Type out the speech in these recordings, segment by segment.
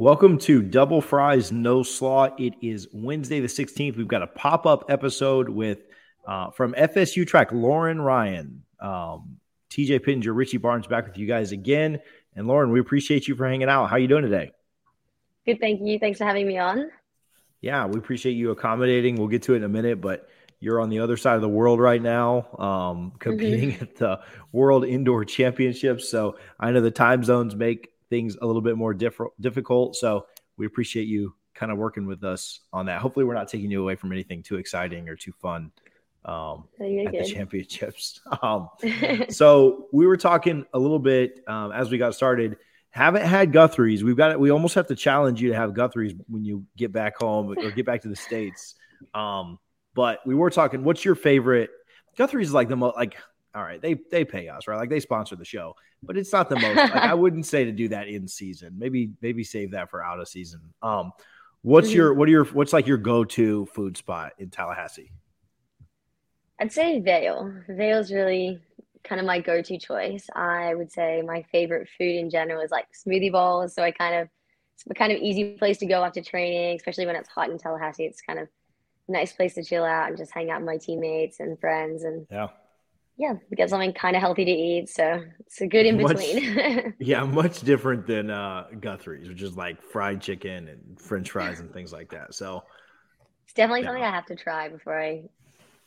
Welcome to Double Fries No Slaw. It is Wednesday the 16th. We've got a pop up episode with uh, from FSU track Lauren Ryan, um, TJ Pittenger, Richie Barnes back with you guys again. And Lauren, we appreciate you for hanging out. How are you doing today? Good, thank you. Thanks for having me on. Yeah, we appreciate you accommodating. We'll get to it in a minute, but you're on the other side of the world right now, um, competing mm-hmm. at the World Indoor Championships. So I know the time zones make things a little bit more diff- difficult. So we appreciate you kind of working with us on that. Hopefully, we're not taking you away from anything too exciting or too fun um, at good. the championships. Um, so we were talking a little bit um, as we got started. Haven't had Guthrie's. We've got it. We almost have to challenge you to have Guthrie's when you get back home or get back to the states. Um, but we were talking. What's your favorite? Guthrie's is like the most like all right, they they pay us, right? Like they sponsor the show, but it's not the most. like, I wouldn't say to do that in season. Maybe maybe save that for out of season. Um, what's mm-hmm. your what are your what's like your go to food spot in Tallahassee? I'd say Vail. Vail's really kind of my go to choice. I would say my favorite food in general is like smoothie bowls. So I kind of it's a kind of easy place to go after training, especially when it's hot in Tallahassee. It's kind of nice place to chill out and just hang out with my teammates and friends and yeah yeah, get something kind of healthy to eat. So it's a good in between. yeah, much different than uh, Guthrie's, which is like fried chicken and French fries and things like that. So it's definitely yeah. something I have to try before I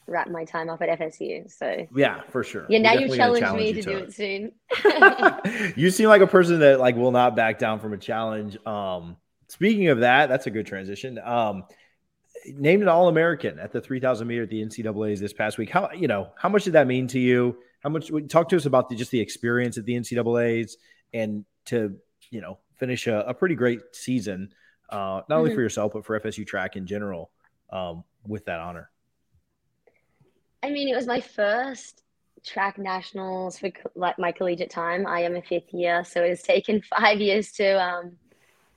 wrap my time up at FSU. So yeah, for sure. Yeah, now you challenge me to, to do it, it soon. you seem like a person that like will not back down from a challenge. Um, speaking of that, that's a good transition. Um, named an All American at the 3,000 meter at the NCAA's this past week. How you know how much did that mean to you? How much? Talk to us about the, just the experience at the NCAA's and to you know finish a, a pretty great season, uh, not mm-hmm. only for yourself but for FSU track in general um, with that honor. I mean, it was my first track nationals for like my collegiate time. I am a fifth year, so it has taken five years to um,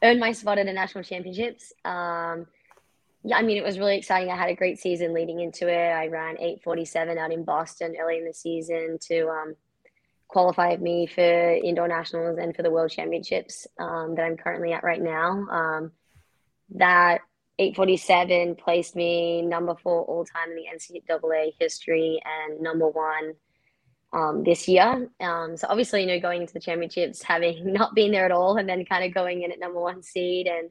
earn my spot at the national championships. Um, yeah, I mean, it was really exciting. I had a great season leading into it. I ran 847 out in Boston early in the season to um, qualify me for indoor nationals and for the world championships um, that I'm currently at right now. Um, that 847 placed me number four all time in the NCAA history and number one um, this year. Um, so obviously, you know, going into the championships, having not been there at all, and then kind of going in at number one seed and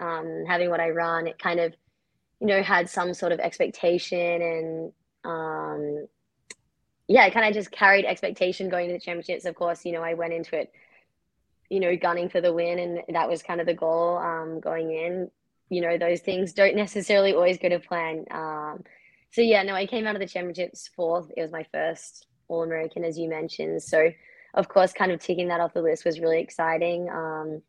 um, having what I run, it kind of you know, had some sort of expectation and um, yeah, kind of just carried expectation going to the championships. Of course, you know, I went into it, you know, gunning for the win, and that was kind of the goal um, going in. You know, those things don't necessarily always go to plan. Um, so yeah, no, I came out of the championships fourth. It was my first All American, as you mentioned. So, of course, kind of ticking that off the list was really exciting. Um,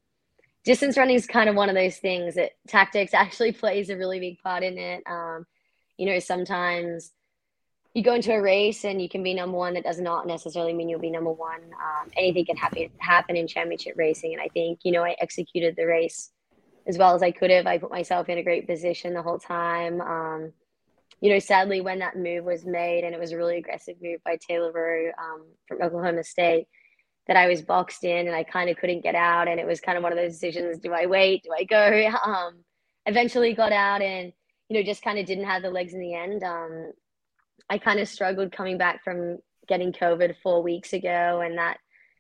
distance running is kind of one of those things that tactics actually plays a really big part in it. Um, you know, sometimes you go into a race and you can be number one. That does not necessarily mean you'll be number one. Um, anything can happen happen in championship racing, and I think you know I executed the race as well as I could have. I put myself in a great position the whole time. Um, you know, sadly, when that move was made, and it was a really aggressive move by Taylor Roe um, from Oklahoma State that I was boxed in and I kind of couldn't get out. And it was kind of one of those decisions do I wait? Do I go? Um, eventually got out and, you know, just kind of didn't have the legs in the end. Um, I kind of struggled coming back from getting COVID four weeks ago. And that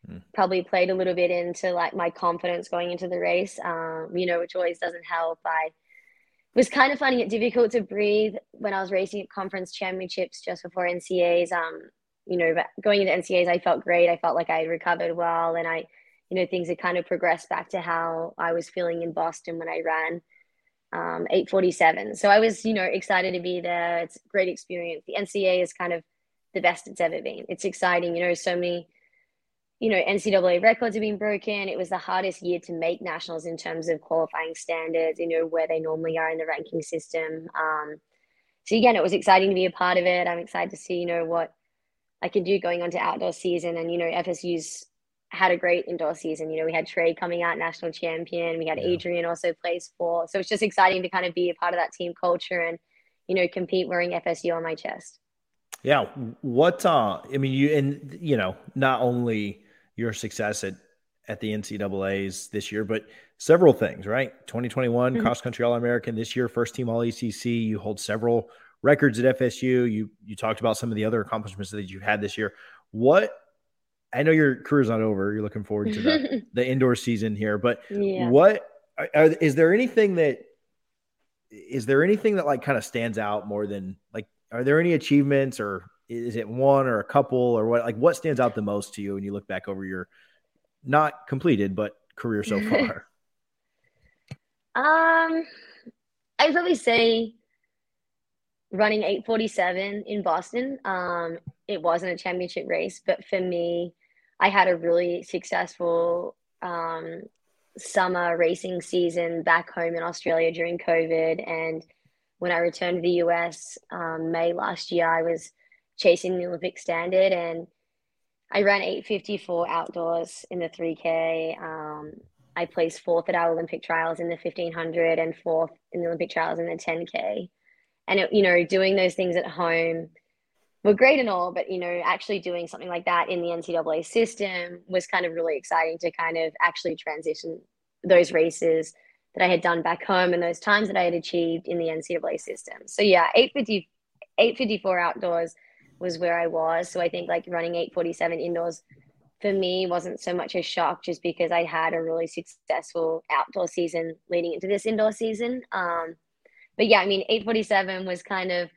mm. probably played a little bit into like my confidence going into the race, um, you know, which always doesn't help. I was kind of finding it difficult to breathe when I was racing at conference championships just before NCAs. Um, you know, going into NCAs, I felt great. I felt like I had recovered well, and I, you know, things had kind of progressed back to how I was feeling in Boston when I ran um, 847. So I was, you know, excited to be there. It's a great experience. The NCAA is kind of the best it's ever been. It's exciting. You know, so many, you know, NCAA records have been broken. It was the hardest year to make nationals in terms of qualifying standards, you know, where they normally are in the ranking system. Um, so again, it was exciting to be a part of it. I'm excited to see, you know, what I could do going on to outdoor season. And, you know, FSU's had a great indoor season. You know, we had Trey coming out national champion. We had yeah. Adrian also plays for. So it's just exciting to kind of be a part of that team culture and, you know, compete wearing FSU on my chest. Yeah. What, uh, I mean, you, and, you know, not only your success at, at the NCAA's this year, but several things, right? 2021 mm-hmm. cross country All American. This year, first team All ACC. You hold several records at FSU. You you talked about some of the other accomplishments that you've had this year. What I know your career's not over. You're looking forward to the, the indoor season here, but yeah. what are, is there anything that is there anything that like kind of stands out more than like are there any achievements or is it one or a couple or what like what stands out the most to you when you look back over your not completed but career so far? um I'd probably say running 847 in Boston. Um, it wasn't a championship race, but for me, I had a really successful um, summer racing season back home in Australia during COVID. And when I returned to the US um, May last year, I was chasing the Olympic standard and I ran 854 outdoors in the 3K. Um, I placed fourth at our Olympic trials in the 1500 and fourth in the Olympic trials in the 10K and it, you know doing those things at home were great and all but you know actually doing something like that in the ncaa system was kind of really exciting to kind of actually transition those races that i had done back home and those times that i had achieved in the ncaa system. So yeah 850 854 outdoors was where i was. So i think like running 847 indoors for me wasn't so much a shock just because i had a really successful outdoor season leading into this indoor season. Um, but yeah, I mean, 847 was kind of,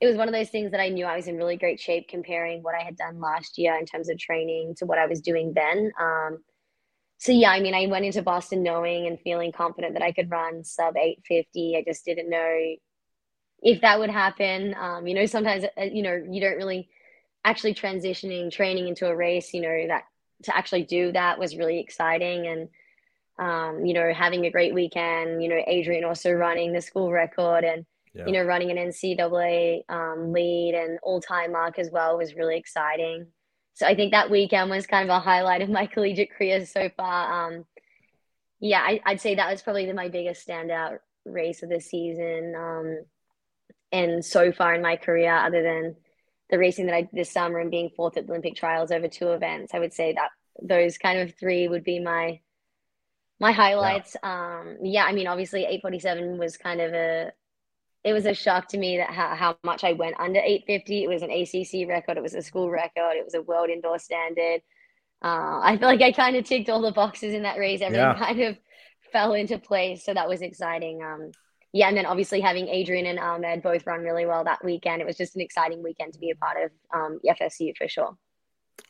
it was one of those things that I knew I was in really great shape comparing what I had done last year in terms of training to what I was doing then. Um, so yeah, I mean, I went into Boston knowing and feeling confident that I could run sub 850. I just didn't know if that would happen. Um, you know, sometimes, uh, you know, you don't really actually transitioning training into a race, you know, that to actually do that was really exciting. And, um, you know, having a great weekend, you know, Adrian also running the school record and, yeah. you know, running an NCAA um, lead and all time mark as well was really exciting. So I think that weekend was kind of a highlight of my collegiate career so far. Um, yeah, I, would say that was probably the, my biggest standout race of the season. Um, and so far in my career, other than the racing that I did this summer and being fourth at the Olympic trials over two events, I would say that those kind of three would be my my highlights yeah. um yeah i mean obviously 847 was kind of a it was a shock to me that how, how much i went under 850 it was an acc record. It was a school record. It was a world indoor standard. Uh, i feel like i kind of ticked all the boxes in that race. Everything yeah. kind of fell into place. So that was exciting. Um yeah and then obviously having adrian and ahmed both run really well that weekend. It was just an exciting weekend to be a part of um fsu for sure.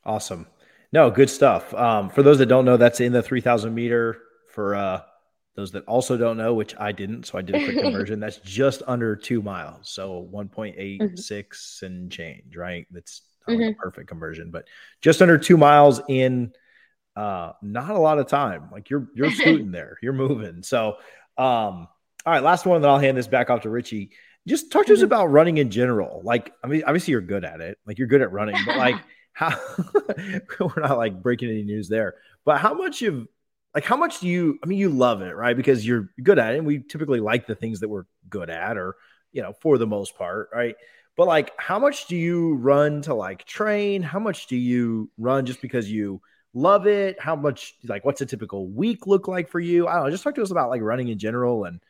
Awesome. No, good stuff. Um, for those that don't know, that's in the 3000 meter for uh, those that also don't know, which I didn't, so I did a quick conversion. That's just under two miles, so 1.86 mm-hmm. and change, right? That's mm-hmm. perfect conversion, but just under two miles in uh, not a lot of time. Like you're you're scooting there, you're moving. So, um, all right, last one, then I'll hand this back off to Richie. Just talk to mm-hmm. us about running in general. Like, I mean, obviously you're good at it. Like you're good at running, but like how we're not like breaking any news there. But how much of like how much do you i mean you love it right? Because you're good at it and we typically like the things that we're good at or you know for the most part right? But like how much do you run to like train? How much do you run just because you love it? How much like what's a typical week look like for you? I don't know just talk to us about like running in general and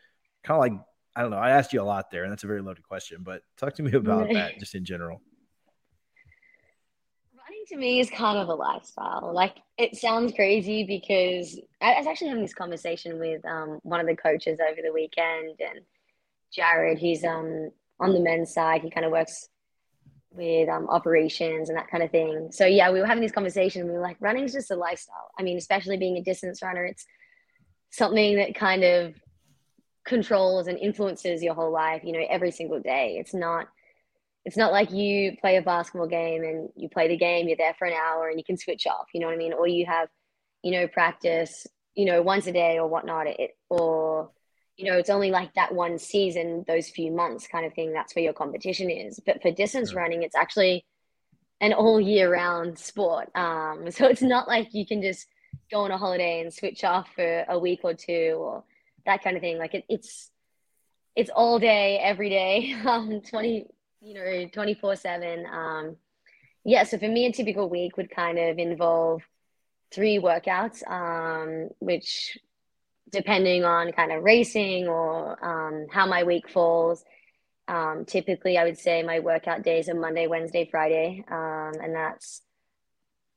kind of like i don't know i asked you a lot there and that's a very loaded question but talk to me about that just in general to me is kind of a lifestyle. Like it sounds crazy because I was actually having this conversation with um, one of the coaches over the weekend, and Jared, he's um, on the men's side. He kind of works with um, operations and that kind of thing. So yeah, we were having this conversation. And we were like, running is just a lifestyle. I mean, especially being a distance runner, it's something that kind of controls and influences your whole life. You know, every single day. It's not it's not like you play a basketball game and you play the game, you're there for an hour and you can switch off, you know what I mean? Or you have, you know, practice, you know, once a day or whatnot, it, or, you know, it's only like that one season, those few months kind of thing. That's where your competition is. But for distance yeah. running, it's actually an all year round sport. Um, so it's not like you can just go on a holiday and switch off for a week or two or that kind of thing. Like it, it's, it's all day, every day, um, 20, you know, 24 7. Um, yeah, so for me, a typical week would kind of involve three workouts, um, which depending on kind of racing or um, how my week falls. Um, typically, I would say my workout days are Monday, Wednesday, Friday, um, and that's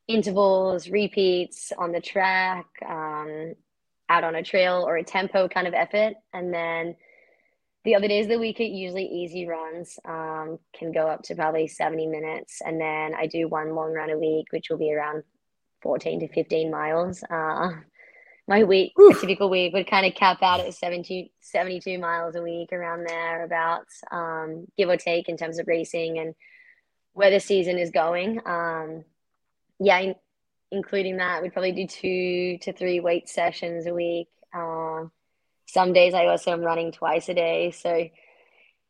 intervals, repeats on the track, um, out on a trail or a tempo kind of effort. And then the other days of the week, it usually easy runs, um, can go up to probably 70 minutes. And then I do one long run a week, which will be around 14 to 15 miles. Uh, my week, typical week would kind of cap out at 70, 72 miles a week around there, about um, give or take in terms of racing and where the season is going. Um, yeah, in, including that, we'd probably do two to three weight sessions a week. Um, some days I also am running twice a day. So it,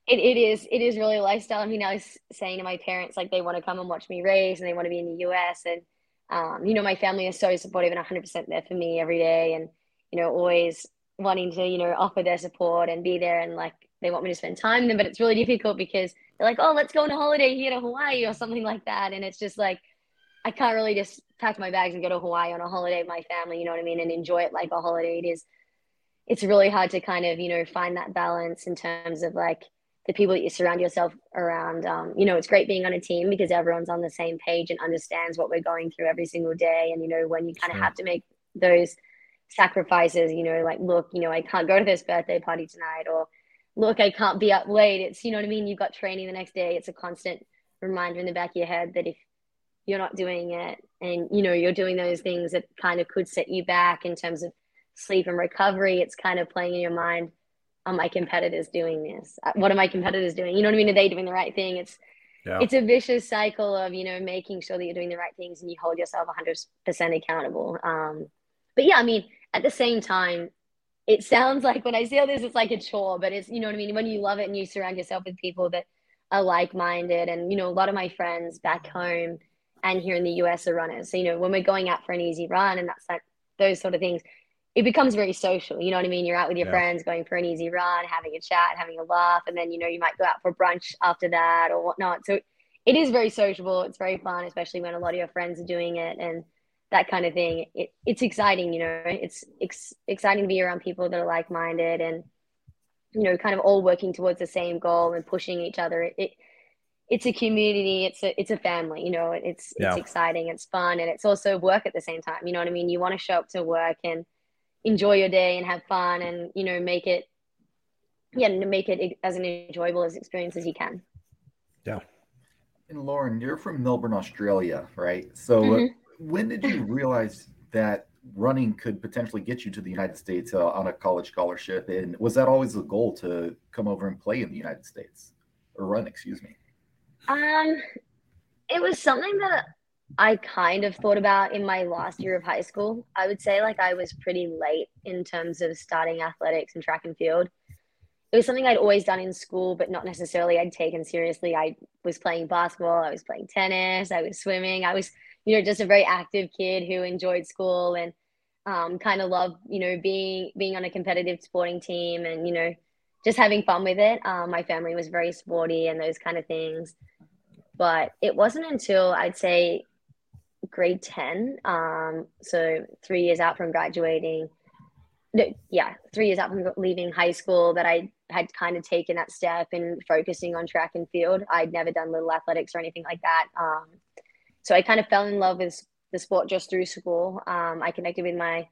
it is it is really a lifestyle. I mean, I was saying to my parents like they want to come and watch me race and they want to be in the US and um, you know, my family is so supportive and 100% there for me every day and you know, always wanting to, you know, offer their support and be there and like they want me to spend time with them, but it's really difficult because they're like, "Oh, let's go on a holiday here to Hawaii or something like that." And it's just like I can't really just pack my bags and go to Hawaii on a holiday with my family, you know what I mean, and enjoy it like a holiday. It is, it's really hard to kind of, you know, find that balance in terms of like the people that you surround yourself around. Um, you know, it's great being on a team because everyone's on the same page and understands what we're going through every single day. And, you know, when you kind of have to make those sacrifices, you know, like, look, you know, I can't go to this birthday party tonight or look, I can't be up late. It's, you know what I mean? You've got training the next day. It's a constant reminder in the back of your head that if you're not doing it and you know you're doing those things that kind of could set you back in terms of sleep and recovery it's kind of playing in your mind are my competitors doing this. Uh, what are my competitors doing? You know what i mean? Are they doing the right thing? It's yeah. it's a vicious cycle of you know making sure that you're doing the right things and you hold yourself 100% accountable. Um, but yeah i mean at the same time it sounds like when i say all this it's like a chore but it's you know what i mean? When you love it and you surround yourself with people that are like-minded and you know a lot of my friends back home and here in the US are runners. So, you know, when we're going out for an easy run and that's like those sort of things, it becomes very social. You know what I mean? You're out with your yeah. friends, going for an easy run, having a chat, having a laugh, and then, you know, you might go out for brunch after that or whatnot. So it is very sociable. It's very fun, especially when a lot of your friends are doing it and that kind of thing. It, it's exciting, you know, it's ex- exciting to be around people that are like minded and, you know, kind of all working towards the same goal and pushing each other. It, it it's a community it's a it's a family you know it's yeah. it's exciting it's fun and it's also work at the same time you know what i mean you want to show up to work and enjoy your day and have fun and you know make it yeah make it as an enjoyable as experience as you can. Yeah. And lauren you're from melbourne australia right? So mm-hmm. uh, when did you realize that running could potentially get you to the united states uh, on a college scholarship? And was that always the goal to come over and play in the united states? Or run excuse me. Um, it was something that I kind of thought about in my last year of high school. I would say like I was pretty late in terms of starting athletics and track and field. It was something I'd always done in school, but not necessarily I'd taken seriously. I was playing basketball, I was playing tennis, I was swimming. I was, you know, just a very active kid who enjoyed school and um, kind of loved, you know, being being on a competitive sporting team and you know, just having fun with it. Um, my family was very sporty and those kind of things. But it wasn't until I'd say grade 10, um, so three years out from graduating, yeah, three years out from leaving high school, that I had kind of taken that step and focusing on track and field. I'd never done little athletics or anything like that. Um, so I kind of fell in love with the sport just through school. Um, I connected with my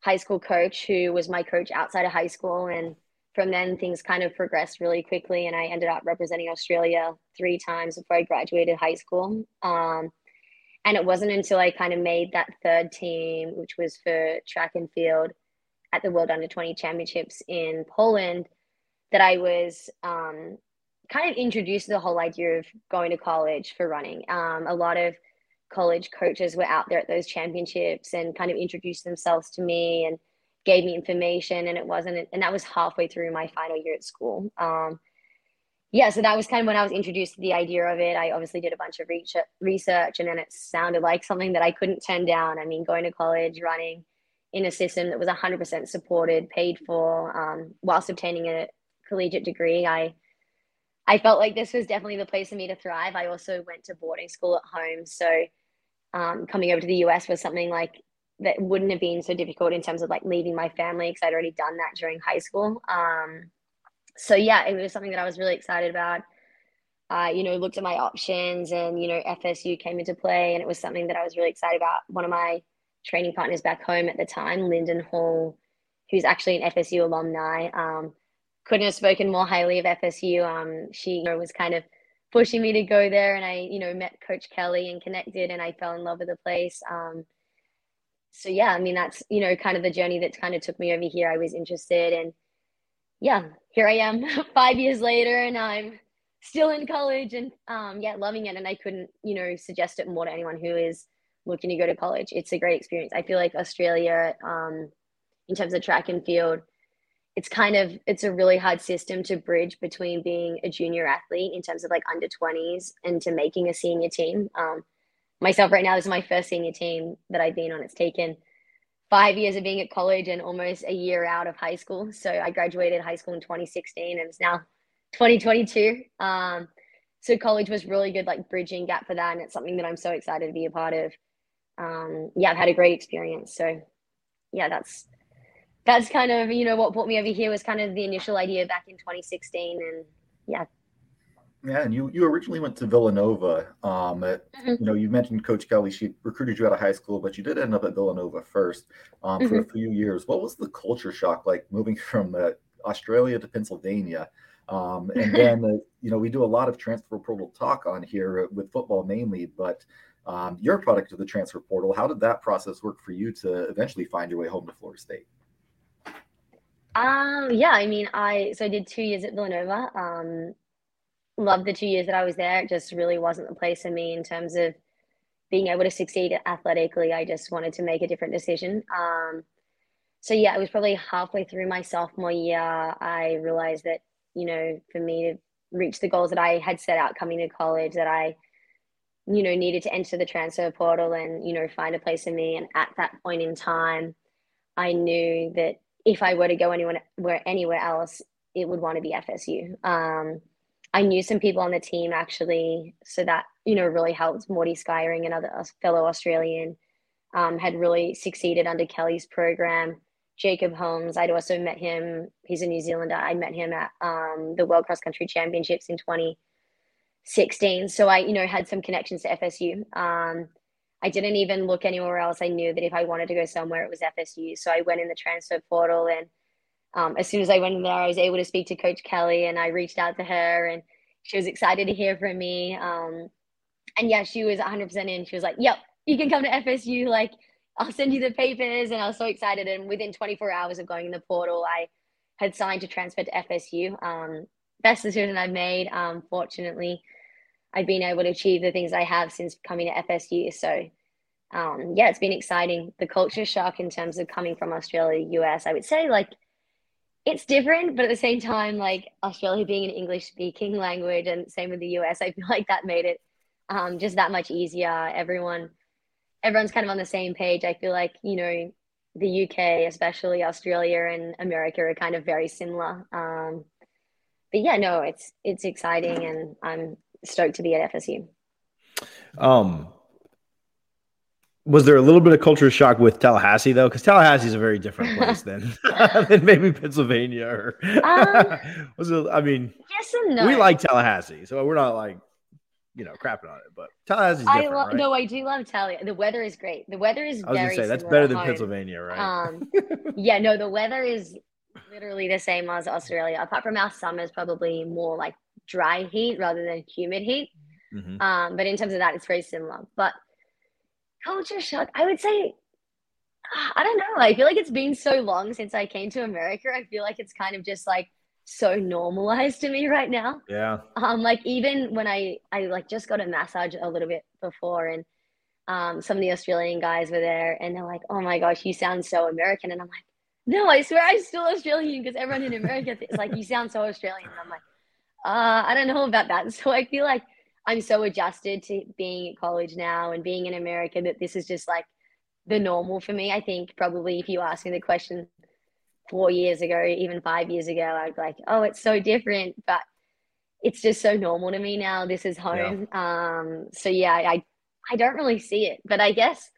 high school coach, who was my coach outside of high school, and from then things kind of progressed really quickly and i ended up representing australia three times before i graduated high school um, and it wasn't until i kind of made that third team which was for track and field at the world under 20 championships in poland that i was um, kind of introduced to the whole idea of going to college for running. Um, a lot of college coaches were out there at those championships and kind of introduced themselves to me and gave me information. And it wasn't and that was halfway through my final year at school. Um, yeah so that was kind of when i was introduced to the idea of it. I obviously did a bunch of research and then it sounded like something that i couldn't turn down. I mean going to college running in a system that was 100% supported paid for um, whilst obtaining a collegiate degree i i felt like this was definitely the place for me to thrive. I also went to boarding school at home so um, coming over to the us was something like that wouldn't have been so difficult in terms of like leaving my family because I'd already done that during high school. Um, so yeah, it was something that I was really excited about. I, you know, looked at my options and, you know, FSU came into play and it was something that I was really excited about. One of my training partners back home at the time, Linden Hall, who's actually an FSU alumni, um, couldn't have spoken more highly of FSU. Um, she you know, was kind of pushing me to go there and I, you know, met Coach Kelly and connected and I fell in love with the place. Um, so yeah, I mean, that's, you know, kind of the journey that kind of took me over here. I was interested and yeah, here I am five years later and I'm still in college and um, yeah, loving it. And I couldn't, you know, suggest it more to anyone who is looking to go to college. It's a great experience. I feel like Australia, um, in terms of track and field, it's kind of it's a really hard system to bridge between being a junior athlete in terms of like under 20s and to making a senior team. Um, myself right now, this is my first senior team that I've been on. It's taken five years of being at college and almost a year out of high school. So I graduated high school in 2016 and it's now 2022. Um, so college was really good, like bridging gap for that. And it's something that I'm so excited to be a part of. Um, yeah, I've had a great experience. So yeah, that's, that's kind of, you know, what brought me over here was kind of the initial idea back in 2016. And yeah, yeah, and you you originally went to Villanova. Um, at, mm-hmm. you know, you mentioned Coach Kelly. She recruited you out of high school, but you did end up at Villanova first um, mm-hmm. for a mm-hmm. few years. What was the culture shock like moving from uh, Australia to Pennsylvania? Um, and then, uh, you know, we do a lot of transfer portal talk on here with football mainly, but um, you're a product of the transfer portal. How did that process work for you to eventually find your way home to Florida State? Um, yeah, I mean, I so I did two years at Villanova. Um, loved the two years that I was there. It just really wasn't the place for me in terms of being able to succeed athletically. I just wanted to make a different decision. Um, so yeah, it was probably halfway through my sophomore year. I realized that you know, for me to reach the goals that I had set out coming to college, that I, you know, needed to enter the transfer portal and you know find a place for me. And at that point in time, I knew that if I were to go anywhere anywhere else, it would want to be FSU. Um, I knew some people on the team actually, so that you know really helped. Maudie Skyring, another fellow Australian, um, had really succeeded under Kelly's program. Jacob Holmes, I'd also met him. He's a New Zealander. I met him at um, the World Cross Country Championships in 2016. So I, you know, had some connections to FSU. Um, I didn't even look anywhere else. I knew that if I wanted to go somewhere, it was FSU. So I went in the transfer portal and um, as soon as I went in there, I was able to speak to Coach Kelly, and I reached out to her, and she was excited to hear from me. Um, and yeah, she was 100% in. She was like, "Yep, you can come to FSU. Like, I'll send you the papers." And I was so excited. And within 24 hours of going in the portal, I had signed to transfer to FSU. Um, best decision I've made. Um, fortunately, I've been able to achieve the things I have since coming to FSU. So, um, yeah, it's been exciting. The culture shock in terms of coming from Australia, US, I would say like it's different, but at the same time, like Australia being an English speaking language and same with the US, I feel like that made it um, just that much easier. Everyone, everyone's kind of on the same page. I feel like, you know, the UK, especially Australia and America are kind of very similar. Um, but yeah, no, it's, it's exciting and I'm stoked to be at FSU. Um, was there a little bit of culture shock with Tallahassee though? Because Tallahassee is a very different place than than maybe Pennsylvania or um, was it? I mean, yes and no. We like Tallahassee, so we're not like you know crapping on it, but Tallahassee's different, I lo- right? No, I do love Tallahassee. The weather is great. The weather is. I was gonna say that's better than home. Pennsylvania, right? Um, yeah, no, the weather is literally the same as Australia, apart from our summers probably more like dry heat rather than humid heat. Mm-hmm. Um, but in terms of that, it's very similar. But culture shock. I would say, I don't know. I feel like it's been so long since I came to America. I feel like it's kind of just like so normalized to me right now. Yeah. Um, like even when I I like just got a massage a little bit before, and um, some of the Australian guys were there, and they're like, "Oh my gosh, you sound so American," and I'm like, "No, I swear I'm still Australian because everyone in America is like you sound so Australian," and I'm like, uh, I don't know about that. So I feel like I'm so adjusted to being at college now and being in America that this is just like the normal for me. I think probably if you asked me the question four years ago, even five years ago, I'd be like, oh, it's so different. But it's just so normal to me now. This is home. Yeah. Um, so yeah, I I don't really see it. But I guess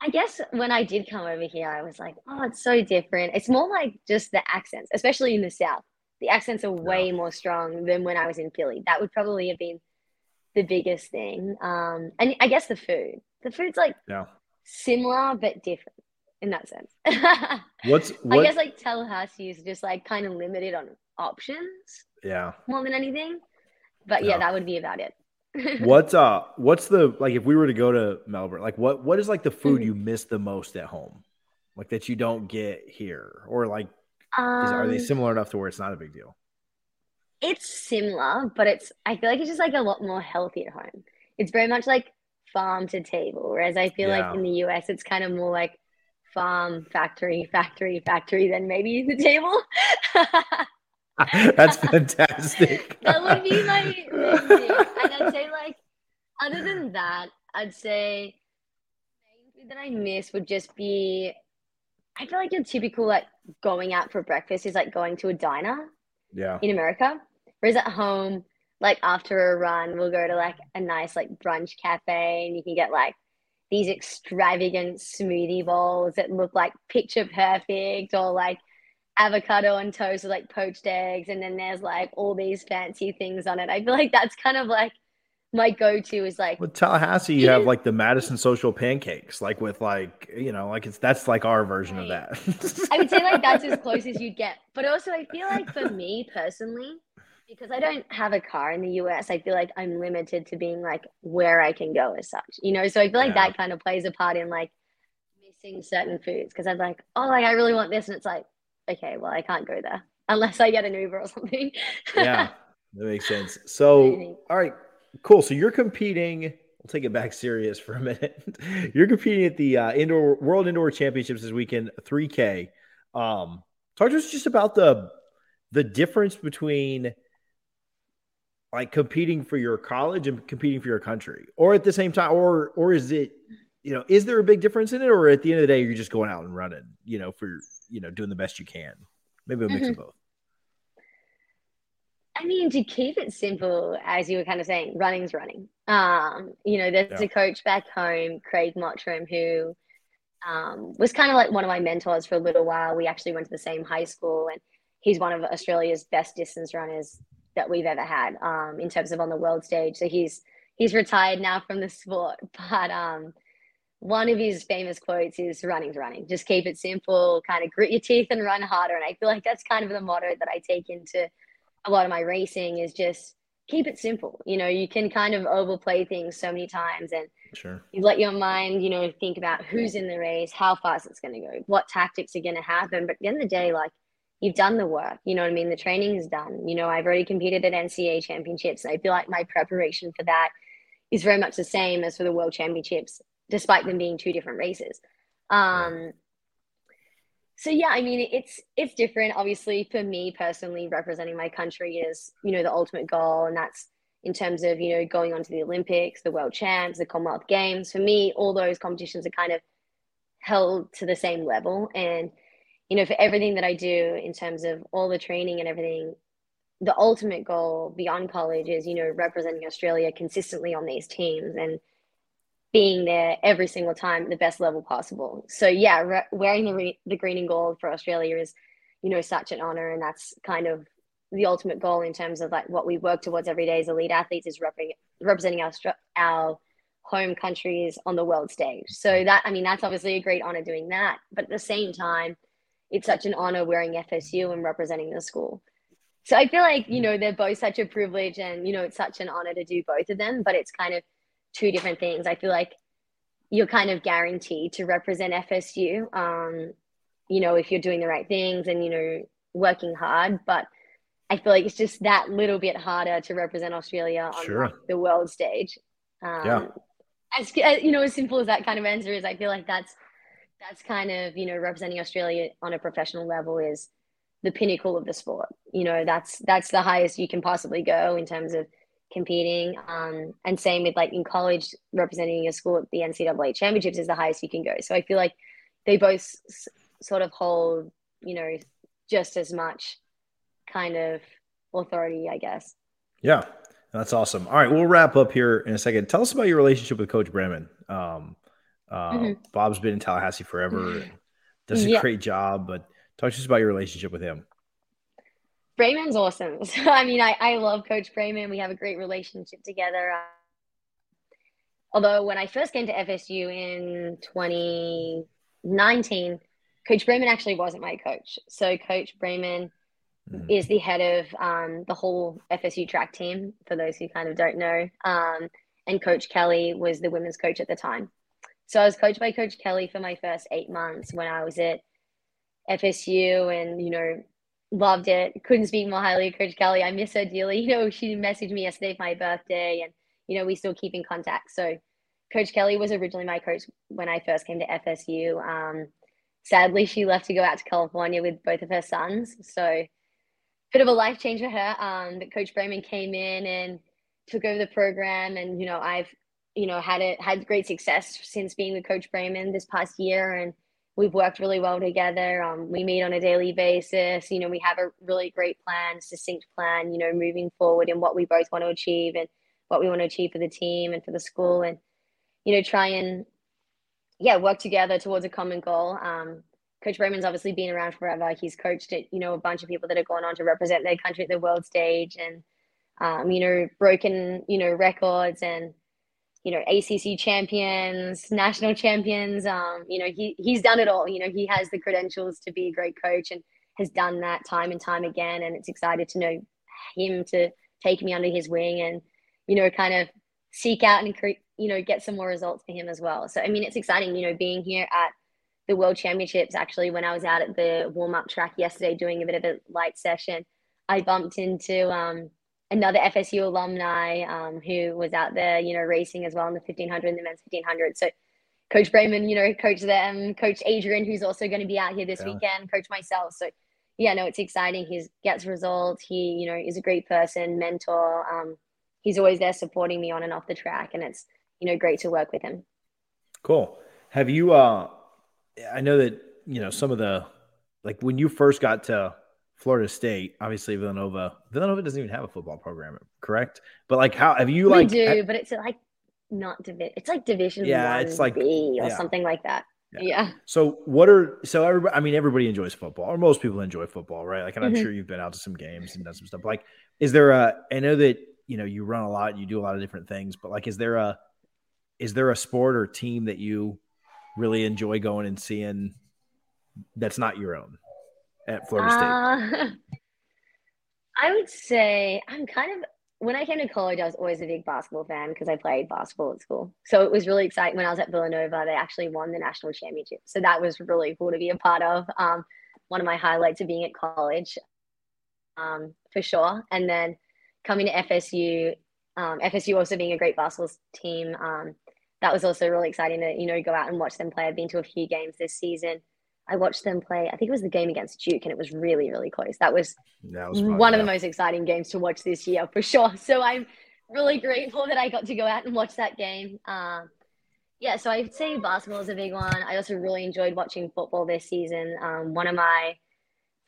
I guess when I did come over here, I was like, oh, it's so different. It's more like just the accents, especially in the South. The accents are way yeah. more strong than when I was in Philly. That would probably have been the biggest thing. Um, and I guess the food. The food's like yeah. similar but different in that sense. What's what? I guess like Tallahassee is just like kind of limited on options. Yeah. More than anything. But yeah, yeah that would be about it. what's uh what's the like if we were to go to Melbourne, like what what is like the food mm-hmm. you miss the most at home? Like that you don't get here? Or like um, is, are they um, similar enough to where it's not a big deal? It's similar, but it's I feel like it's just like a lot more healthy at home. It's very much like farm to table, whereas I feel yeah. like in the US it's kind of more like farm, factory, factory, factory, than maybe the table. That's fantastic. that would be my thing. And I'd say like other than that, I'd say that I miss would just be I feel like your typical like going out for breakfast is like going to a diner. Yeah. In America. Whereas at home, like after a run, we'll go to like a nice like brunch cafe and you can get like these extravagant smoothie bowls that look like picture perfect or like avocado on toast with like poached eggs and then there's like all these fancy things on it. I feel like that's kind of like my go-to is like with Tallahassee you have like the Madison social pancakes like with like you know like it's that's like our version right. of that. I would say like that's as close as you'd get. But also I feel like for me personally because I don't have a car in the US, I feel like I'm limited to being like where I can go as such, you know? So I feel like yeah. that kind of plays a part in like missing certain foods because I'm like, oh, like I really want this. And it's like, okay, well, I can't go there unless I get an Uber or something. yeah, that makes sense. So, all right, cool. So you're competing. We'll take it back serious for a minute. you're competing at the uh, indoor World Indoor Championships this weekend, 3K. Um, talk to us just about the the difference between like competing for your college and competing for your country or at the same time or or is it you know is there a big difference in it or at the end of the day you're just going out and running you know for you know doing the best you can maybe a mix mm-hmm. of both I mean, to keep it simple, as you were kind of saying, running's running. Um, you know, there's yeah. a coach back home, Craig Mottram, who um, was kind of like one of my mentors for a little while. We actually went to the same high school, and he's one of Australia's best distance runners that we've ever had um, in terms of on the world stage. So he's he's retired now from the sport, but um, one of his famous quotes is "Running's running. Just keep it simple, kind of grit your teeth and run harder." And I feel like that's kind of the motto that I take into a lot of my racing is just keep it simple. You know, you can kind of overplay things so many times and sure. you let your mind, you know, think about who's in the race, how fast it's going to go, what tactics are going to happen. But at the end of the day, like you've done the work. You know what I mean? The training is done. You know, I've already competed at NCAA championships. And I feel like my preparation for that is very much the same as for the world championships, despite them being two different races. Um, so yeah, I mean, it's it's different. Obviously, for me personally, representing my country is you know the ultimate goal, and that's in terms of you know going on to the Olympics, the World Champs, the Commonwealth Games. For me, all those competitions are kind of held to the same level, and you know, for everything that I do in terms of all the training and everything, the ultimate goal beyond college is, you know, representing Australia consistently on these teams and being there every single time at the best level possible. So yeah, re- wearing the re- the green and gold for Australia is, you know, such an honor, and that's kind of the ultimate goal in terms of like what we work towards every day as elite athletes is rep- representing our our home countries on the world stage. So that I mean, that's obviously a great honor doing that, but at the same time it's such an honor wearing FSU and representing the school. So I feel like, you mm. know, they're both such a privilege and, you know, it's such an honor to do both of them, but it's kind of two different things. I feel like you're kind of guaranteed to represent FSU, um, you know, if you're doing the right things and, you know, working hard. But I feel like it's just that little bit harder to represent Australia on sure. the world stage. Um, yeah. As, you know, as simple as that kind of answer is, I feel like that's that's kind of you know representing Australia on a professional level is the pinnacle of the sport. You know, that's that's the highest you can possibly go in terms of competing. Um, and same with like in college, representing your school at the NCAA championships is the highest you can go. So I feel like they both s- sort of hold, you know, just as much kind of authority, I guess. Yeah, that's awesome. All right, we'll wrap up here in a second. Tell us about your relationship with Coach Braman. Um, Uh, mm-hmm. Bob's been in Tallahassee forever. does a yeah. great job. But talk to us about your relationship with him. Braman's awesome. So, I mean, I, I love Coach Braman. We have a great relationship together. Uh, although when I first came to FSU in 2019, Coach Braman actually wasn't my coach. So Coach Braman mm-hmm. is the head of um, the whole FSU track team, for those who kind of don't know. Um, and Coach Kelly was the women's coach at the time. So I was coached by Coach Kelly for my first eight months when I was at FSU and, you know, loved it. Couldn't speak more highly of Coach Kelly. I miss her dearly. You know, she messaged me yesterday for my birthday and, you know, we still keep in contact. So Coach Kelly was originally my coach when I first came to FSU. Um, sadly, she left to go out to California with both of her sons. So bit of a life change for her. Um, but Coach Braman came in and took over the program and, you know, I've, you know, had it, had great success since being with Coach Braman this past year. And, we've worked really well together. Um, we meet on a daily basis. You know, we have a really great plan, succinct plan, you know, moving forward and what we both want to achieve and what we want to achieve for the team and for the school and, you know, try and, yeah, work together towards a common goal. Um, Coach Braman's obviously been around forever. He's coached it, you know, a bunch of people that have gone on to represent their country at the world stage and, um, you know, broken, you know, records and, you know, ACC champions, national champions. Um, you know, he he's done it all. You know, he has the credentials to be a great coach and has done that time and time again. And it's excited to know him to take me under his wing and, you know, kind of seek out and create, you know, get some more results for him as well. So I mean, it's exciting. You know, being here at the World Championships. Actually, when I was out at the warm up track yesterday doing a bit of a light session, I bumped into um, another FSU alumni um, who was out there, you know, racing as well in the 1500 and the men's 1500. So Coach Braman, you know, coach them, Coach Adrian, who's also going to be out here this yeah. weekend, coach myself. So yeah, no, it's exciting. He gets results. He, you know, is a great person, mentor. Um, he's always there supporting me on and off the track, and it's you know great to work with him. Cool. Have you? uh I know that you know some of the like when you first got to Florida State, obviously Villanova. Villanova doesn't even have a football program, correct? But like, how have you like? We do, but it's like not division. It's like Division yeah, it's like B or yeah. something like that. Yeah. yeah. So what are so everybody? I mean, everybody enjoys football, or most people enjoy football, right? Like, and I'm mm-hmm. sure you've been out to some games and done some stuff. Like, is there a? I know that you know you run a lot, you do a lot of different things, but like, is there a? Is there a sport or team that you really enjoy going and seeing? That's not your own at Florida State? Uh, I would say I'm kind of when I came to college, I was always a big basketball fan because I played basketball at school. So it was really exciting when I was at Villanova. They actually won the national championship, so that was really cool to be a part of. Um, one of my highlights of being at college, um, for sure. And then coming to FSU, um, FSU also being a great basketball team. Um, that was also really exciting to you know go out and watch them play. I've been to a few games this season. I watched them play. I think it was the game against Duke, and it was really, really close. That was, that was one of the most exciting games to watch this year for sure. So I'm really grateful that I got to go out and watch that game. Um, yeah, so I'd say basketball is a big one. I also really enjoyed watching football this season. Um, one of my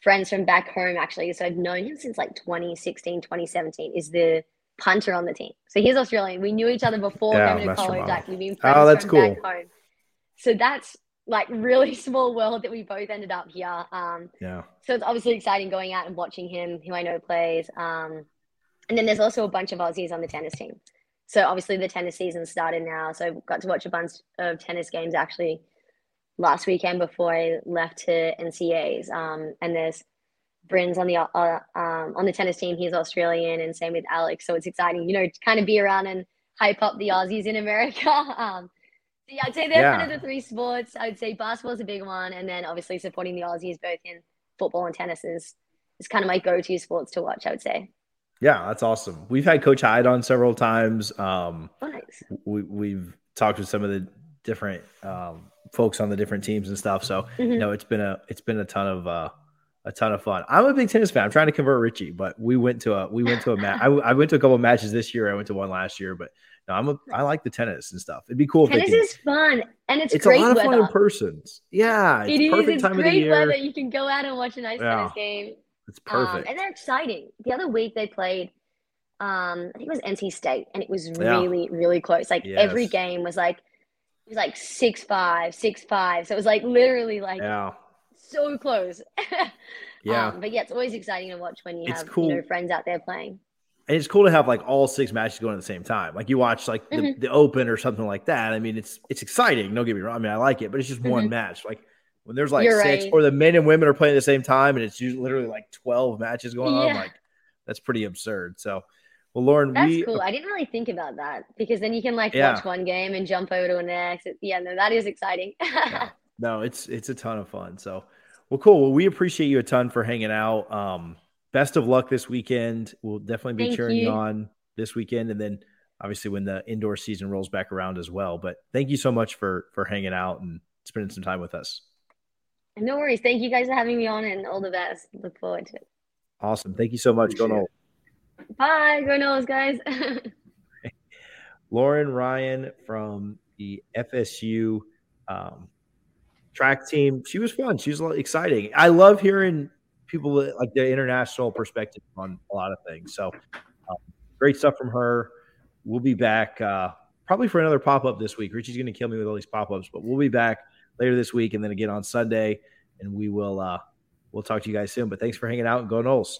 friends from back home, actually, so I've known him since like 2016, 2017, is the punter on the team. So he's Australian. We knew each other before yeah, coming to college. Like we've been friends oh, that's from cool. back home. So that's like really small world that we both ended up here. Um, yeah. So it's obviously exciting going out and watching him, who I know plays. Um, and then there's also a bunch of Aussies on the tennis team. So obviously the tennis season started now. So I got to watch a bunch of tennis games actually last weekend before I left to NCAs. Um, and there's Brins on the uh, um, on the tennis team. He's Australian, and same with Alex. So it's exciting, you know, to kind of be around and hype up the Aussies in America. um, yeah, I'd say they're yeah. kind of the three sports. I'd say basketball is a big one, and then obviously supporting the Aussies both in football and tennis is is kind of my go-to sports to watch. I would say. Yeah, that's awesome. We've had Coach Hyde on several times. Um, oh, nice. We, we've talked with some of the different um, folks on the different teams and stuff. So mm-hmm. you know, it's been a it's been a ton of uh, a ton of fun. I'm a big tennis fan. I'm trying to convert Richie, but we went to a we went to a match. I, I, went to a couple of matches this year. I went to one last year, but no, I'm a I like the tennis and stuff. It'd be cool. Tennis is fun, and it's it's great a lot of weather. fun in person. Yeah, it's it is. Perfect it's time great of the year. weather. You can go out and watch a nice yeah. tennis game. It's perfect, um, and they're exciting. The other week they played. Um, I think it was NC State, and it was really, yeah. really close. Like yes. every game was like it was like six five, six five. So it was like literally like yeah. so close. yeah. Um, but yeah, it's always exciting to watch when you It's have cool. you know friends out there playing. And it's cool to have like all six matches going at the same time. Like you watch like the, Mhm. the open or something like that. I mean, it's it's exciting. Don't get me wrong. I mean, I like it, but it's just one Mhm. match. Like when there's like You're six right. or the men and women are playing at the same time and it's usually literally like 12 matches going on. Like that's pretty absurd. So well, Lauren, That's we cool. I didn't really think about that because then you can like Yeah. watch one game and jump over to the next. Yeah, no, that is exciting. Yeah. no, it's it's a ton of fun. So, well, cool. Well, we appreciate you a ton for hanging out. Um, best of luck this weekend. We'll definitely be Thank cheering you you. on this weekend, and then obviously when the indoor season rolls back around as well. But thank you so much for for hanging out and spending some time with us. no worries. Thank you guys for having me on and all the best. Look forward to it. Awesome. Thank you so much. Go Appreciate Noel. it. Bye. Go Noles, guys. Lauren Ryan from the FSU um, track team. She was fun. She was exciting. I love hearing people like the international perspective on a lot of things. So um, great stuff from her. We'll be back uh, probably for another pop up this week. Richie's going to kill me with all these pop ups, but we'll be back later this week and then again on Sunday, and we will uh, we'll talk to you guys soon. But thanks for hanging out and go Noles.